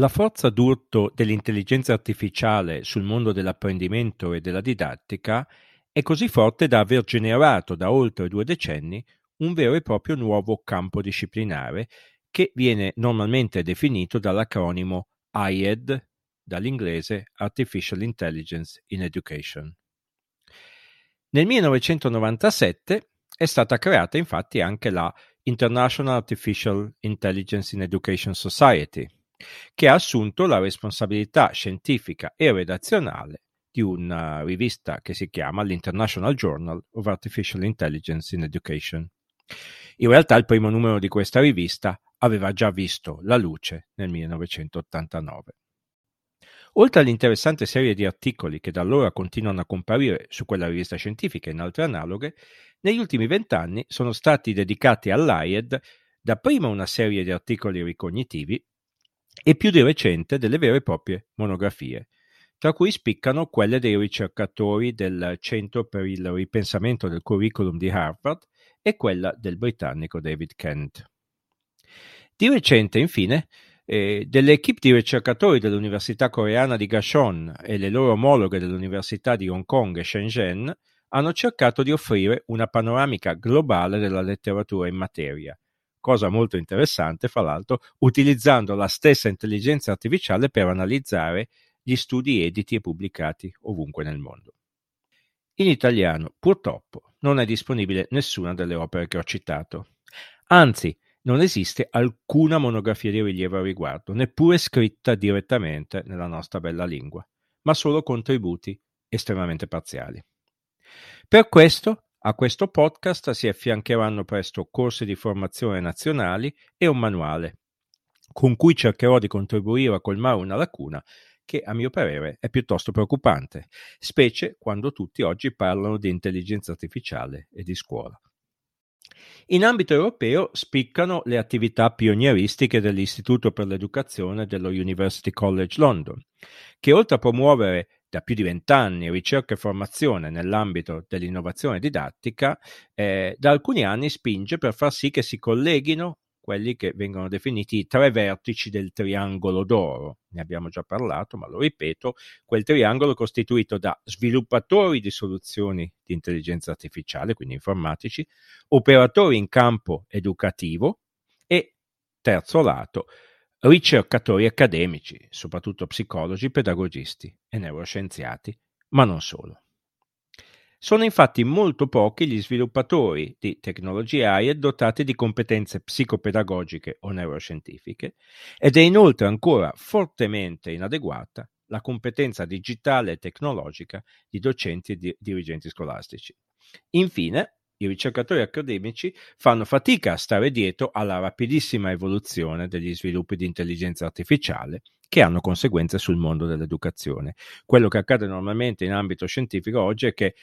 La forza d'urto dell'intelligenza artificiale sul mondo dell'apprendimento e della didattica è così forte da aver generato da oltre due decenni un vero e proprio nuovo campo disciplinare che viene normalmente definito dall'acronimo AIED, dall'inglese Artificial Intelligence in Education. Nel 1997 è stata creata infatti anche la International Artificial Intelligence in Education Society, che ha assunto la responsabilità scientifica e redazionale di una rivista che si chiama l'International Journal of Artificial Intelligence in Education. In realtà il primo numero di questa rivista aveva già visto la luce nel 1989. Oltre all'interessante serie di articoli che da allora continuano a comparire su quella rivista scientifica e in altre analoghe, negli ultimi vent'anni sono stati dedicati all'AIED dapprima una serie di articoli ricognitivi e più di recente delle vere e proprie monografie, tra cui spiccano quelle dei ricercatori del Centro per il ripensamento del curriculum di Harvard e quella del britannico David Kent. Di recente, infine, eh, delle equip di ricercatori dell'Università coreana di Gashon e le loro omologhe dell'Università di Hong Kong e Shenzhen hanno cercato di offrire una panoramica globale della letteratura in materia, cosa molto interessante, fra l'altro, utilizzando la stessa intelligenza artificiale per analizzare gli studi editi e pubblicati ovunque nel mondo. In italiano, purtroppo, non è disponibile nessuna delle opere che ho citato. Anzi, non esiste alcuna monografia di rilievo a riguardo, neppure scritta direttamente nella nostra bella lingua, ma solo contributi estremamente parziali. Per questo a questo podcast si affiancheranno presto corsi di formazione nazionali e un manuale, con cui cercherò di contribuire a colmare una lacuna che a mio parere è piuttosto preoccupante, specie quando tutti oggi parlano di intelligenza artificiale e di scuola. In ambito europeo spiccano le attività pionieristiche dell'Istituto per l'Educazione dello University College London, che oltre a promuovere da più di vent'anni ricerca e formazione nell'ambito dell'innovazione didattica, eh, da alcuni anni spinge per far sì che si colleghino quelli che vengono definiti i tre vertici del triangolo d'oro. Ne abbiamo già parlato, ma lo ripeto, quel triangolo costituito da sviluppatori di soluzioni di intelligenza artificiale, quindi informatici, operatori in campo educativo e, terzo lato, ricercatori accademici, soprattutto psicologi, pedagogisti e neuroscienziati, ma non solo. Sono infatti molto pochi gli sviluppatori di tecnologie AI dotati di competenze psicopedagogiche o neuroscientifiche ed è inoltre ancora fortemente inadeguata la competenza digitale e tecnologica di docenti e di dirigenti scolastici. Infine, i ricercatori accademici fanno fatica a stare dietro alla rapidissima evoluzione degli sviluppi di intelligenza artificiale che hanno conseguenze sul mondo dell'educazione. Quello che accade normalmente in ambito scientifico oggi è che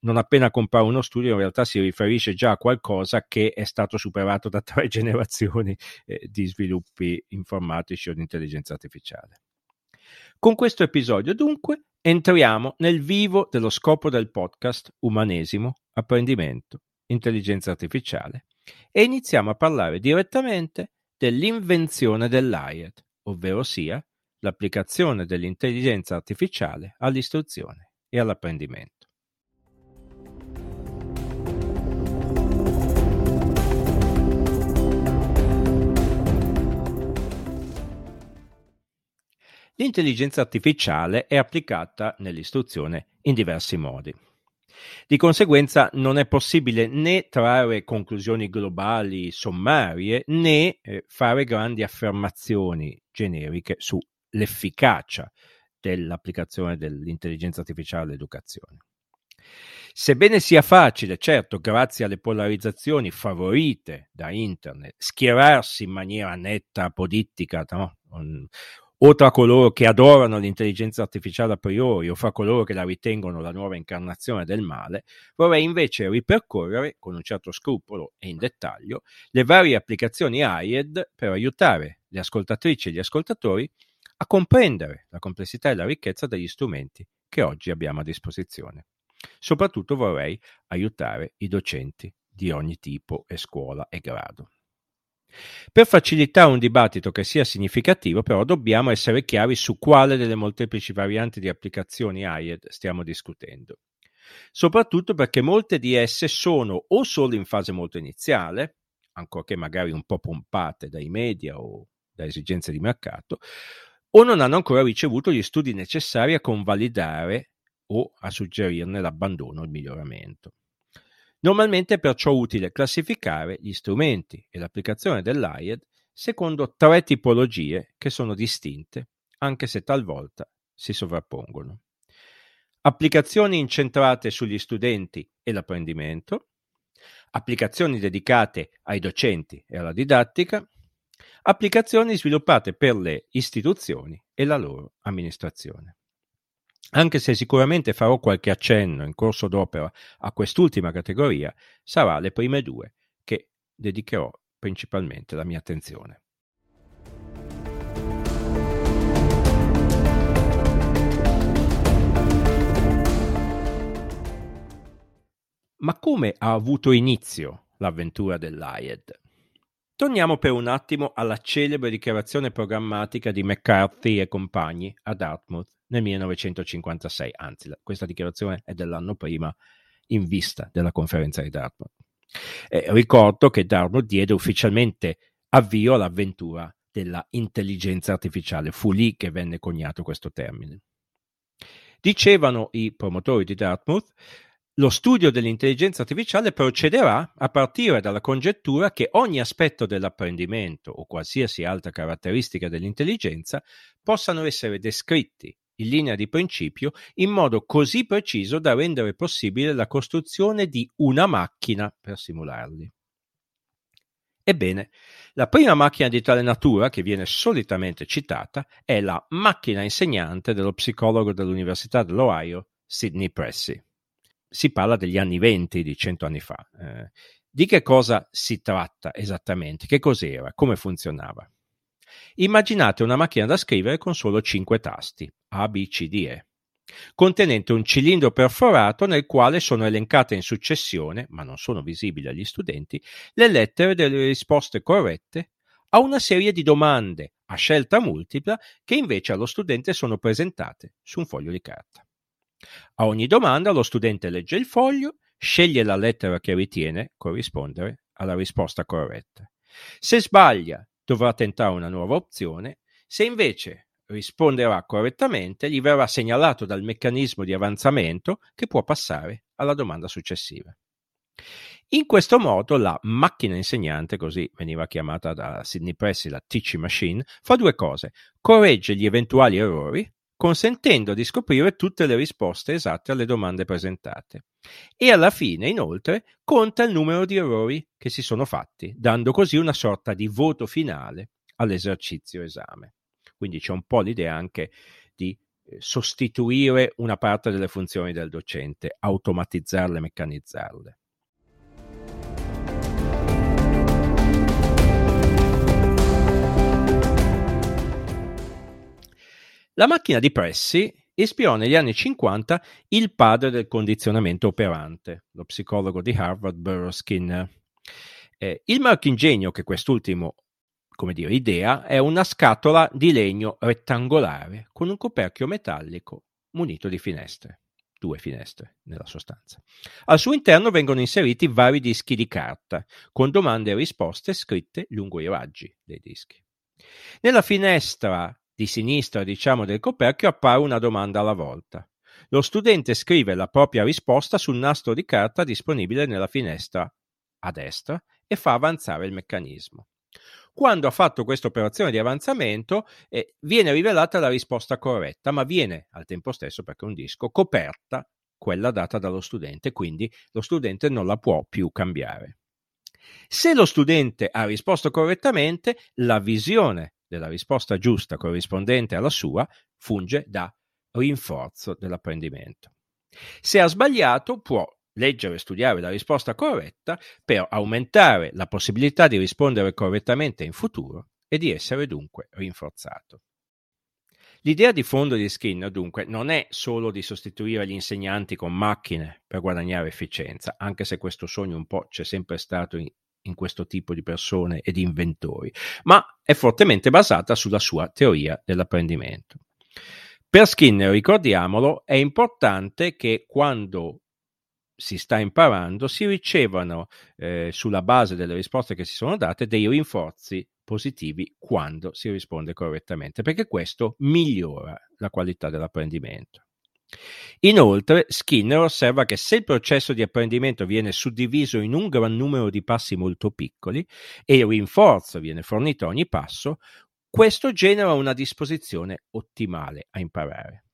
non appena compare uno studio in realtà si riferisce già a qualcosa che è stato superato da tre generazioni eh, di sviluppi informatici o di intelligenza artificiale. Con questo episodio dunque entriamo nel vivo dello scopo del podcast Umanesimo, apprendimento, intelligenza artificiale e iniziamo a parlare direttamente dell'invenzione dell'AIED, ovvero sia l'applicazione dell'intelligenza artificiale all'istruzione e all'apprendimento. L'intelligenza artificiale è applicata nell'istruzione in diversi modi. Di conseguenza non è possibile né trarre conclusioni globali sommarie né eh, fare grandi affermazioni generiche sull'efficacia dell'applicazione dell'intelligenza artificiale all'educazione. Sebbene sia facile, certo, grazie alle polarizzazioni favorite da Internet, schierarsi in maniera netta, apodittica, no? O tra coloro che adorano l'intelligenza artificiale a priori o fra coloro che la ritengono la nuova incarnazione del male, vorrei invece ripercorrere con un certo scrupolo e in dettaglio le varie applicazioni AIED per aiutare le ascoltatrici e gli ascoltatori a comprendere la complessità e la ricchezza degli strumenti che oggi abbiamo a disposizione. Soprattutto vorrei aiutare i docenti di ogni tipo e scuola e grado. Per facilitare un dibattito che sia significativo, però, dobbiamo essere chiari su quale delle molteplici varianti di applicazioni IED stiamo discutendo. Soprattutto perché molte di esse sono o solo in fase molto iniziale, ancorché magari un po' pompate dai media o da esigenze di mercato, o non hanno ancora ricevuto gli studi necessari a convalidare o a suggerirne l'abbandono o il miglioramento. Normalmente è perciò utile classificare gli strumenti e l'applicazione dell'AIED secondo tre tipologie che sono distinte, anche se talvolta si sovrappongono. Applicazioni incentrate sugli studenti e l'apprendimento, applicazioni dedicate ai docenti e alla didattica, applicazioni sviluppate per le istituzioni e la loro amministrazione anche se sicuramente farò qualche accenno in corso d'opera a quest'ultima categoria, sarà le prime due che dedicherò principalmente la mia attenzione. Ma come ha avuto inizio l'avventura dell'AIED? Torniamo per un attimo alla celebre dichiarazione programmatica di McCarthy e compagni a Dartmouth nel 1956, anzi questa dichiarazione è dell'anno prima in vista della conferenza di Dartmouth. Eh, ricordo che Dartmouth diede ufficialmente avvio all'avventura della intelligenza artificiale, fu lì che venne coniato questo termine. Dicevano i promotori di Dartmouth, lo studio dell'intelligenza artificiale procederà a partire dalla congettura che ogni aspetto dell'apprendimento o qualsiasi altra caratteristica dell'intelligenza possano essere descritti in linea di principio in modo così preciso da rendere possibile la costruzione di una macchina per simularli. Ebbene, la prima macchina di tale natura che viene solitamente citata è la macchina insegnante dello psicologo dell'Università dell'Ohio, Sidney Pressey. Si parla degli anni venti, di cento anni fa. Eh, di che cosa si tratta esattamente? Che cos'era? Come funzionava? Immaginate una macchina da scrivere con solo cinque tasti, A, B, C, D, E, contenente un cilindro perforato nel quale sono elencate in successione, ma non sono visibili agli studenti, le lettere delle risposte corrette a una serie di domande a scelta multipla che invece allo studente sono presentate su un foglio di carta. A ogni domanda lo studente legge il foglio, sceglie la lettera che ritiene corrispondere alla risposta corretta. Se sbaglia dovrà tentare una nuova opzione, se invece risponderà correttamente gli verrà segnalato dal meccanismo di avanzamento che può passare alla domanda successiva. In questo modo la macchina insegnante, così veniva chiamata da Sidney Pressey la teaching machine, fa due cose. Corregge gli eventuali errori, consentendo di scoprire tutte le risposte esatte alle domande presentate. E alla fine, inoltre, conta il numero di errori che si sono fatti, dando così una sorta di voto finale all'esercizio esame. Quindi c'è un po' l'idea anche di eh, sostituire una parte delle funzioni del docente, automatizzarle, meccanizzarle. La macchina di Pressy ispirò negli anni 50 il padre del condizionamento operante, lo psicologo di Harvard Burroughs Skinner. Eh, il marchingegno che quest'ultimo come dire, idea è una scatola di legno rettangolare con un coperchio metallico munito di finestre, due finestre nella sostanza. Al suo interno vengono inseriti vari dischi di carta con domande e risposte scritte lungo i raggi dei dischi. Nella finestra di sinistra, diciamo, del coperchio appare una domanda alla volta. Lo studente scrive la propria risposta sul nastro di carta disponibile nella finestra a destra e fa avanzare il meccanismo. Quando ha fatto questa operazione di avanzamento eh, viene rivelata la risposta corretta, ma viene al tempo stesso, perché è un disco, coperta quella data dallo studente, quindi lo studente non la può più cambiare. Se lo studente ha risposto correttamente, la visione della risposta giusta corrispondente alla sua funge da rinforzo dell'apprendimento. Se ha sbagliato, può leggere e studiare la risposta corretta per aumentare la possibilità di rispondere correttamente in futuro e di essere dunque rinforzato. L'idea di fondo di Skinner dunque non è solo di sostituire gli insegnanti con macchine per guadagnare efficienza, anche se questo sogno un po' c'è sempre stato in, in questo tipo di persone e di inventori, ma è fortemente basata sulla sua teoria dell'apprendimento. Per Skinner, ricordiamolo, è importante che quando si sta imparando si ricevano eh, sulla base delle risposte che si sono date dei rinforzi positivi quando si risponde correttamente, perché questo migliora la qualità dell'apprendimento. Inoltre, Skinner osserva che se il processo di apprendimento viene suddiviso in un gran numero di passi molto piccoli e il rinforzo viene fornito a ogni passo, questo genera una disposizione ottimale a imparare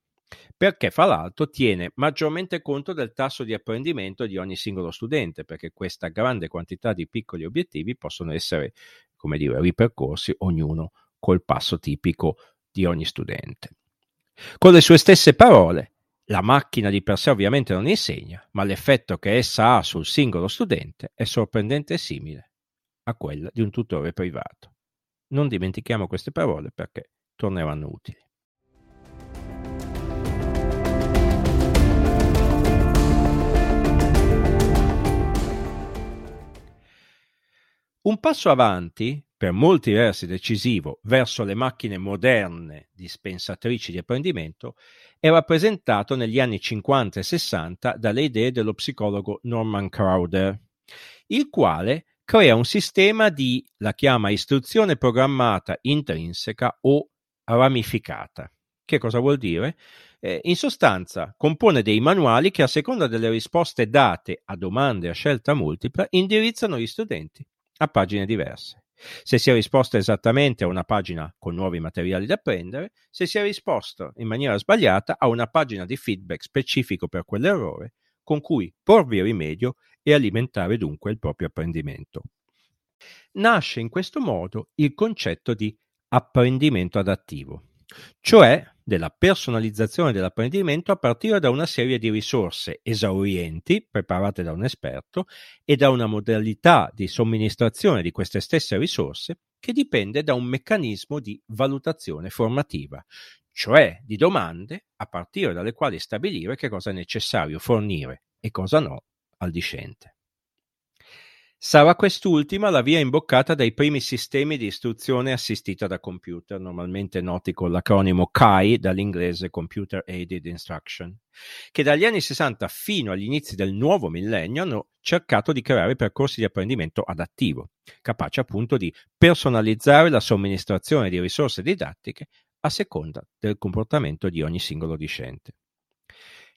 perché fra l'altro tiene maggiormente conto del tasso di apprendimento di ogni singolo studente, perché questa grande quantità di piccoli obiettivi possono essere, come dire, ripercorsi ognuno col passo tipico di ogni studente. Con le sue stesse parole, la macchina di per sé ovviamente non insegna, ma l'effetto che essa ha sul singolo studente è sorprendente e simile a quella di un tutore privato. Non dimentichiamo queste parole perché torneranno utili. Un passo avanti, per molti versi decisivo, verso le macchine moderne dispensatrici di apprendimento è rappresentato negli anni 50 e 60 dalle idee dello psicologo Norman Crowder, il quale crea un sistema di, la chiama istruzione programmata intrinseca o ramificata. Che cosa vuol dire? Eh, in sostanza, compone dei manuali che a seconda delle risposte date a domande a scelta multipla indirizzano gli studenti a pagine diverse. Se si è risposto esattamente a una pagina con nuovi materiali da apprendere, se si è risposto in maniera sbagliata a una pagina di feedback specifico per quell'errore, con cui porvi rimedio e alimentare dunque il proprio apprendimento. Nasce in questo modo il concetto di apprendimento adattivo, cioè della personalizzazione dell'apprendimento a partire da una serie di risorse esaurienti preparate da un esperto e da una modalità di somministrazione di queste stesse risorse che dipende da un meccanismo di valutazione formativa, cioè di domande a partire dalle quali stabilire che cosa è necessario fornire e cosa no al discente. Sarà quest'ultima la via imboccata dai primi sistemi di istruzione assistita da computer, normalmente noti con l'acronimo CAI dall'inglese Computer Aided Instruction, che dagli anni 60 fino agli inizi del nuovo millennio hanno cercato di creare percorsi di apprendimento adattivo, capaci appunto di personalizzare la somministrazione di risorse didattiche a seconda del comportamento di ogni singolo discente.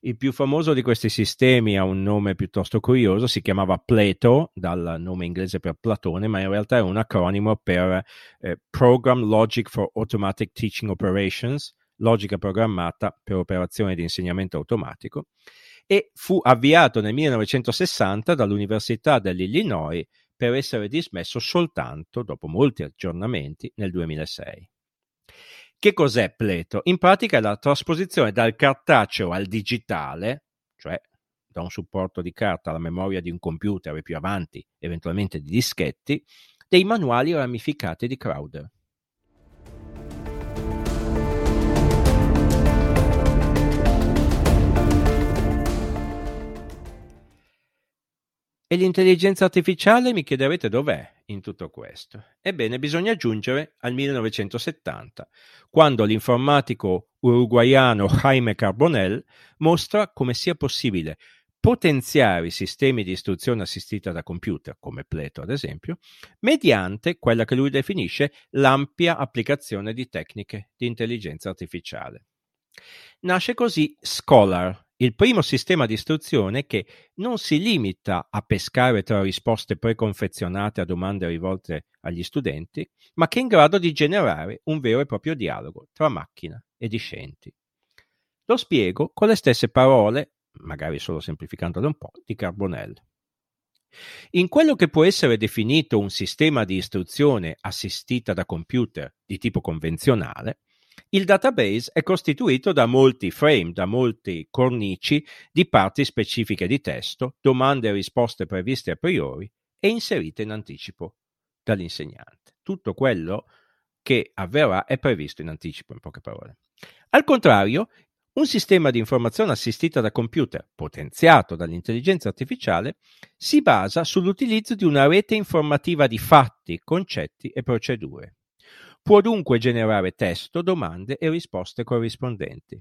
Il più famoso di questi sistemi ha un nome piuttosto curioso, si chiamava Plato, dal nome inglese per Platone, ma in realtà è un acronimo per eh, Program Logic for Automatic Teaching Operations, logica programmata per operazioni di insegnamento automatico, e fu avviato nel 1960 dall'Università dell'Illinois per essere dismesso soltanto, dopo molti aggiornamenti, nel 2006. Che cos'è Pleto? In pratica è la trasposizione dal cartaceo al digitale, cioè da un supporto di carta alla memoria di un computer e più avanti eventualmente di dischetti, dei manuali ramificati di Crowder. E l'intelligenza artificiale mi chiederete dov'è in tutto questo? Ebbene, bisogna giungere al 1970, quando l'informatico uruguaiano Jaime Carbonell mostra come sia possibile potenziare i sistemi di istruzione assistita da computer, come Pleto ad esempio, mediante quella che lui definisce l'ampia applicazione di tecniche di intelligenza artificiale. Nasce così Scholar, il primo sistema di istruzione che non si limita a pescare tra risposte preconfezionate a domande rivolte agli studenti, ma che è in grado di generare un vero e proprio dialogo tra macchina e discenti. Lo spiego con le stesse parole, magari solo semplificandole un po', di Carbonell. In quello che può essere definito un sistema di istruzione assistita da computer di tipo convenzionale, il database è costituito da molti frame, da molti cornici di parti specifiche di testo, domande e risposte previste a priori e inserite in anticipo dall'insegnante. Tutto quello che avverrà è previsto in anticipo, in poche parole. Al contrario, Un sistema di informazione assistita da computer, potenziato dall'intelligenza artificiale, si basa sull'utilizzo di una rete informativa di fatti, concetti e procedure. Può dunque generare testo, domande e risposte corrispondenti.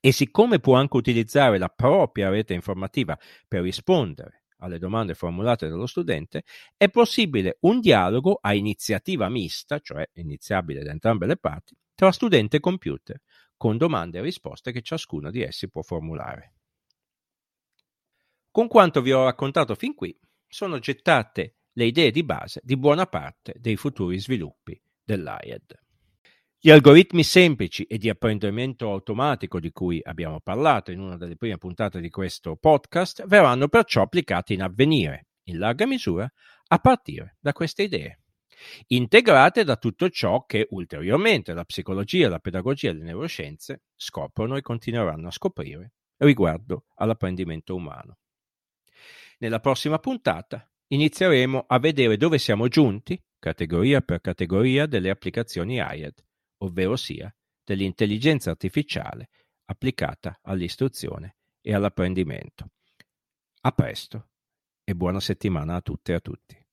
E siccome può anche utilizzare la propria rete informativa per rispondere alle domande formulate dallo studente, è possibile un dialogo a iniziativa mista, cioè iniziabile da entrambe le parti, tra studente e computer, con domande e risposte che ciascuno di essi può formulare. Con quanto vi ho raccontato fin qui, sono gettate le idee di base di buona parte dei futuri sviluppi dell'AIED. Gli algoritmi semplici e di apprendimento automatico di cui abbiamo parlato in una delle prime puntate di questo podcast verranno perciò applicati in avvenire, in larga misura, a partire da queste idee integrate da tutto ciò che ulteriormente la psicologia, la pedagogia e le neuroscienze scoprono e continueranno a scoprire riguardo all'apprendimento umano. Nella prossima puntata inizieremo a vedere dove siamo giunti, categoria per categoria, delle applicazioni AIED, ovvero sia dell'intelligenza artificiale applicata all'istruzione e all'apprendimento. A presto e buona settimana a tutte e a tutti.